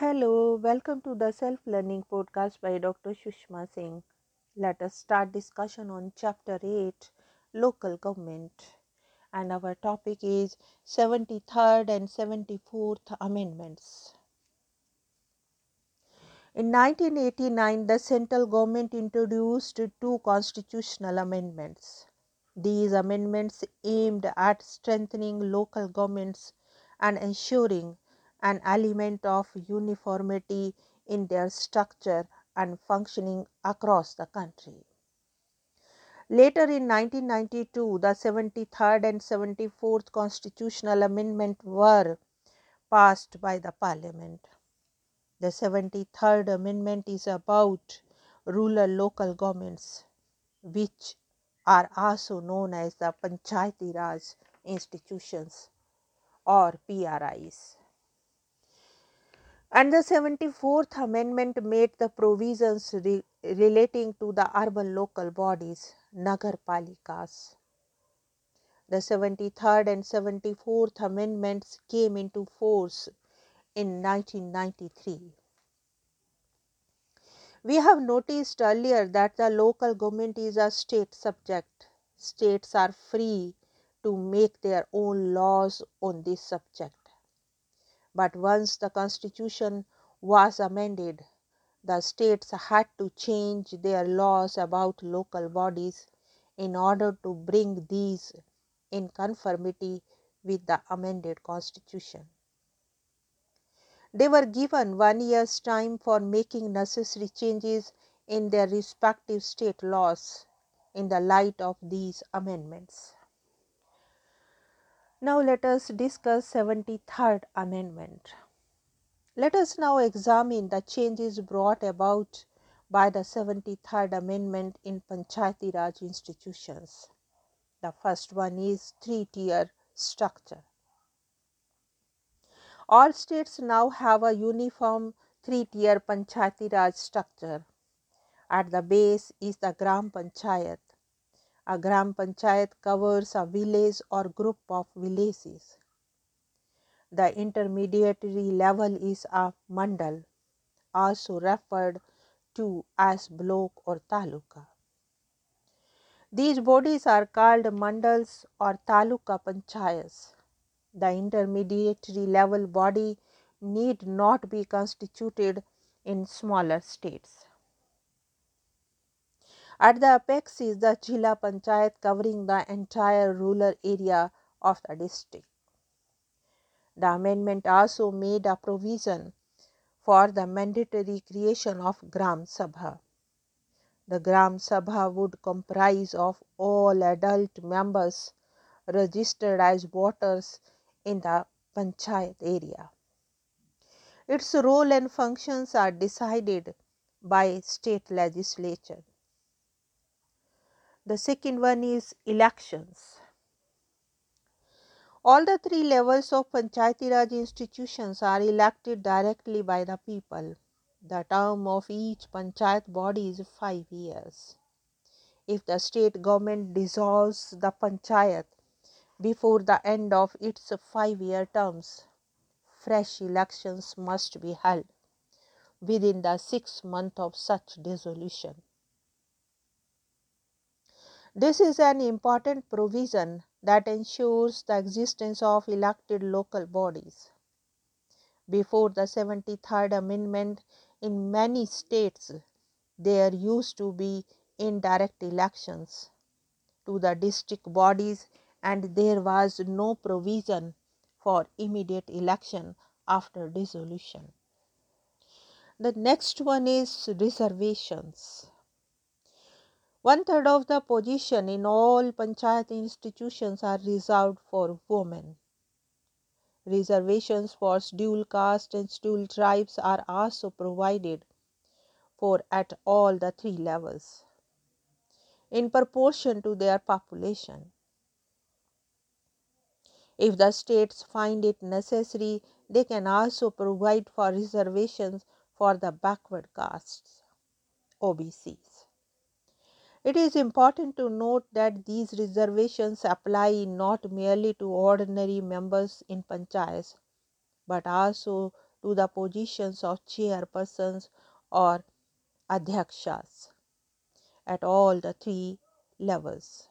Hello, welcome to the Self Learning Podcast by Dr. Sushma Singh. Let us start discussion on Chapter 8 Local Government. And our topic is 73rd and 74th Amendments. In 1989, the central government introduced two constitutional amendments. These amendments aimed at strengthening local governments and ensuring an element of uniformity in their structure and functioning across the country. Later in 1992, the 73rd and 74th constitutional amendment were passed by the parliament. The 73rd amendment is about rural local governments, which are also known as the Panchayati Raj institutions or PRIs. And the 74th Amendment made the provisions re- relating to the urban local bodies, Nagar Palikas. The 73rd and 74th Amendments came into force in 1993. We have noticed earlier that the local government is a state subject. States are free to make their own laws on this subject. But once the constitution was amended, the states had to change their laws about local bodies in order to bring these in conformity with the amended constitution. They were given one year's time for making necessary changes in their respective state laws in the light of these amendments. Now let us discuss 73rd amendment. Let us now examine the changes brought about by the 73rd amendment in Panchayati Raj institutions. The first one is three tier structure. All states now have a uniform three tier Panchayati Raj structure. At the base is the Gram Panchayat. A Gram Panchayat covers a village or group of villages. The intermediary level is a mandal, also referred to as block or taluka. These bodies are called mandals or taluka panchayats. The intermediary level body need not be constituted in smaller states. At the apex is the Jila Panchayat covering the entire rural area of the district. The amendment also made a provision for the mandatory creation of Gram Sabha. The Gram Sabha would comprise of all adult members registered as voters in the panchayat area. Its role and functions are decided by state legislature. The second one is elections. All the three levels of Panchayati Raj institutions are elected directly by the people. The term of each Panchayat body is five years. If the state government dissolves the Panchayat before the end of its five year terms, fresh elections must be held within the six months of such dissolution. This is an important provision that ensures the existence of elected local bodies. Before the 73rd Amendment, in many states, there used to be indirect elections to the district bodies, and there was no provision for immediate election after dissolution. The next one is reservations. One third of the position in all panchayat institutions are reserved for women. Reservations for scheduled caste and scheduled tribes are also provided for at all the three levels in proportion to their population. If the states find it necessary, they can also provide for reservations for the backward castes, OBCs. It is important to note that these reservations apply not merely to ordinary members in panchayats but also to the positions of chairpersons or adhyakshas at all the three levels.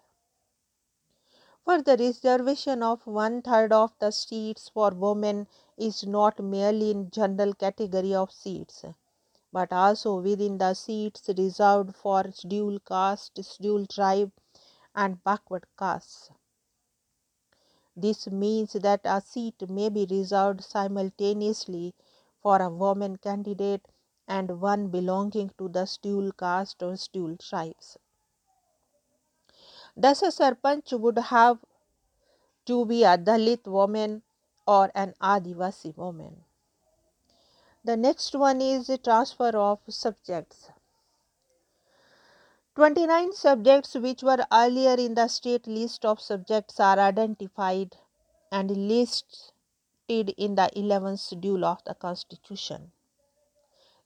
For the reservation of one third of the seats for women is not merely in general category of seats, but also within the seats reserved for scheduled caste, scheduled tribe, and backward castes. This means that a seat may be reserved simultaneously for a woman candidate and one belonging to the scheduled caste or scheduled tribes. Thus, a sarpanch would have to be a Dalit woman or an Adivasi woman. The next one is the transfer of subjects. 29 subjects which were earlier in the state list of subjects are identified and listed in the 11th schedule of the constitution.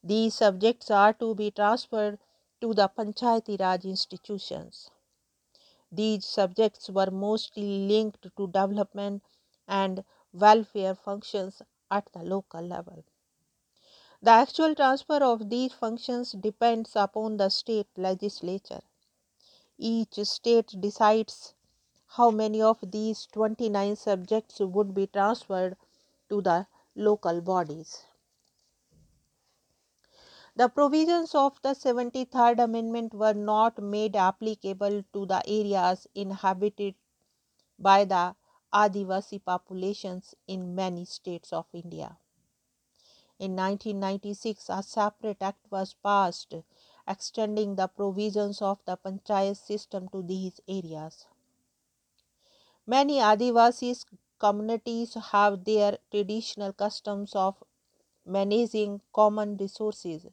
These subjects are to be transferred to the Panchayati Raj institutions. These subjects were mostly linked to development and welfare functions at the local level. The actual transfer of these functions depends upon the state legislature. Each state decides how many of these 29 subjects would be transferred to the local bodies. The provisions of the 73rd Amendment were not made applicable to the areas inhabited by the Adivasi populations in many states of India. In 1996, a separate act was passed extending the provisions of the panchayat system to these areas. Many Adivasi communities have their traditional customs of managing common resources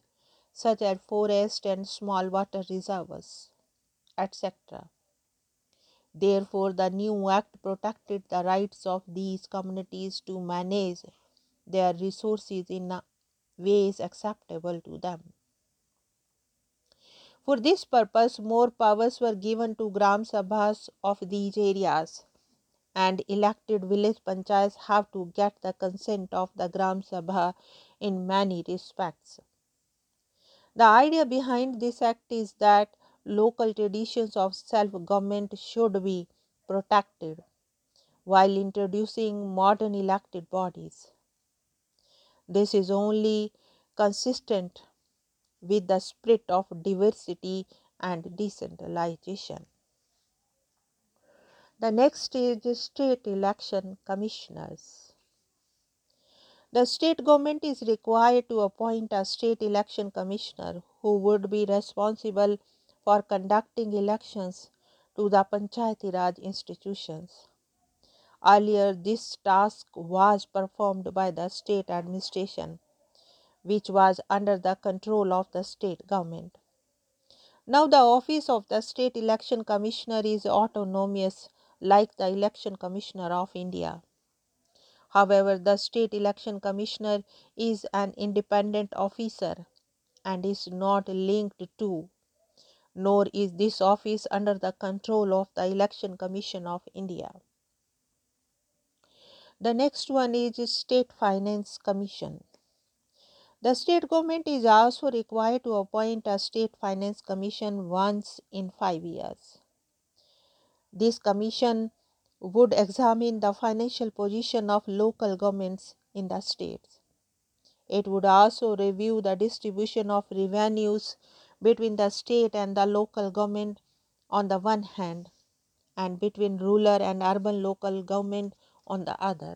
such as forest and small water reservoirs, etc. Therefore, the new act protected the rights of these communities to manage their resources in ways acceptable to them. For this purpose, more powers were given to Gram Sabhas of these areas, and elected village panchayats have to get the consent of the Gram Sabha in many respects. The idea behind this act is that local traditions of self government should be protected while introducing modern elected bodies. This is only consistent with the spirit of diversity and decentralization. The next is state election commissioners. The state government is required to appoint a state election commissioner who would be responsible for conducting elections to the Panchayati Raj institutions. Earlier, this task was performed by the state administration, which was under the control of the state government. Now, the office of the State Election Commissioner is autonomous, like the Election Commissioner of India. However, the State Election Commissioner is an independent officer and is not linked to, nor is this office under the control of the Election Commission of India. The next one is State Finance Commission. The state government is also required to appoint a state finance commission once in five years. This commission would examine the financial position of local governments in the states. It would also review the distribution of revenues between the state and the local government on the one hand and between rural and urban local government on the other.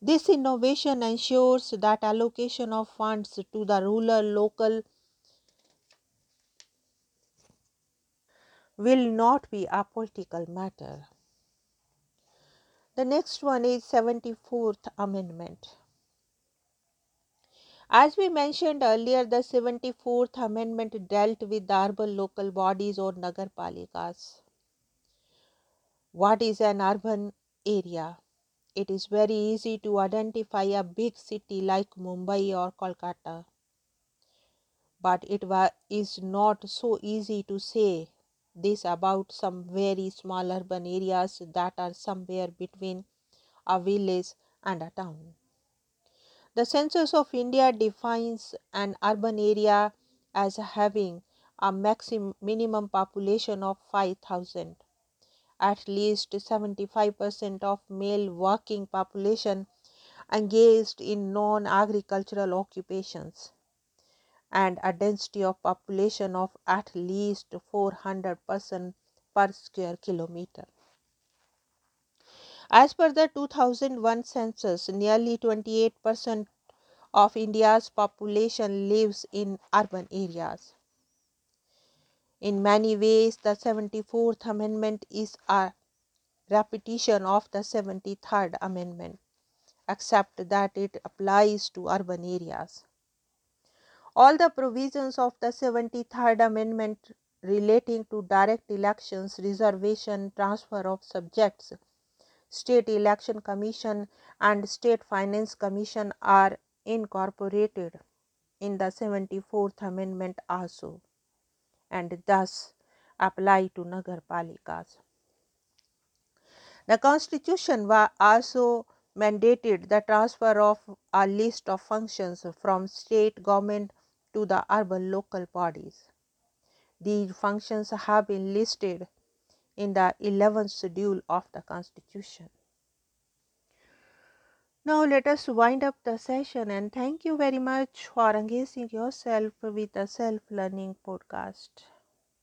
This innovation ensures that allocation of funds to the rural local will not be a political matter. The next one is 74th Amendment. As we mentioned earlier, the 74th Amendment dealt with the urban local bodies or Nagar Nagarpalikas. What is an urban area? It is very easy to identify a big city like Mumbai or Kolkata. But it is not so easy to say this about some very small urban areas that are somewhere between a village and a town. The Census of India defines an urban area as having a maximum minimum population of 5000 at least 75% of male working population engaged in non-agricultural occupations and a density of population of at least 400 person per square kilometer. As per the 2001 census, nearly 28% of India's population lives in urban areas. In many ways, the 74th Amendment is a repetition of the 73rd Amendment, except that it applies to urban areas. All the provisions of the 73rd Amendment relating to direct elections, reservation, transfer of subjects, State Election Commission, and State Finance Commission are incorporated in the 74th Amendment also and thus apply to Nagar Palikas. The constitution also mandated the transfer of a list of functions from state government to the urban local bodies. These functions have been listed in the 11th schedule of the constitution. Now let us wind up the session and thank you very much for engaging yourself with the self learning podcast.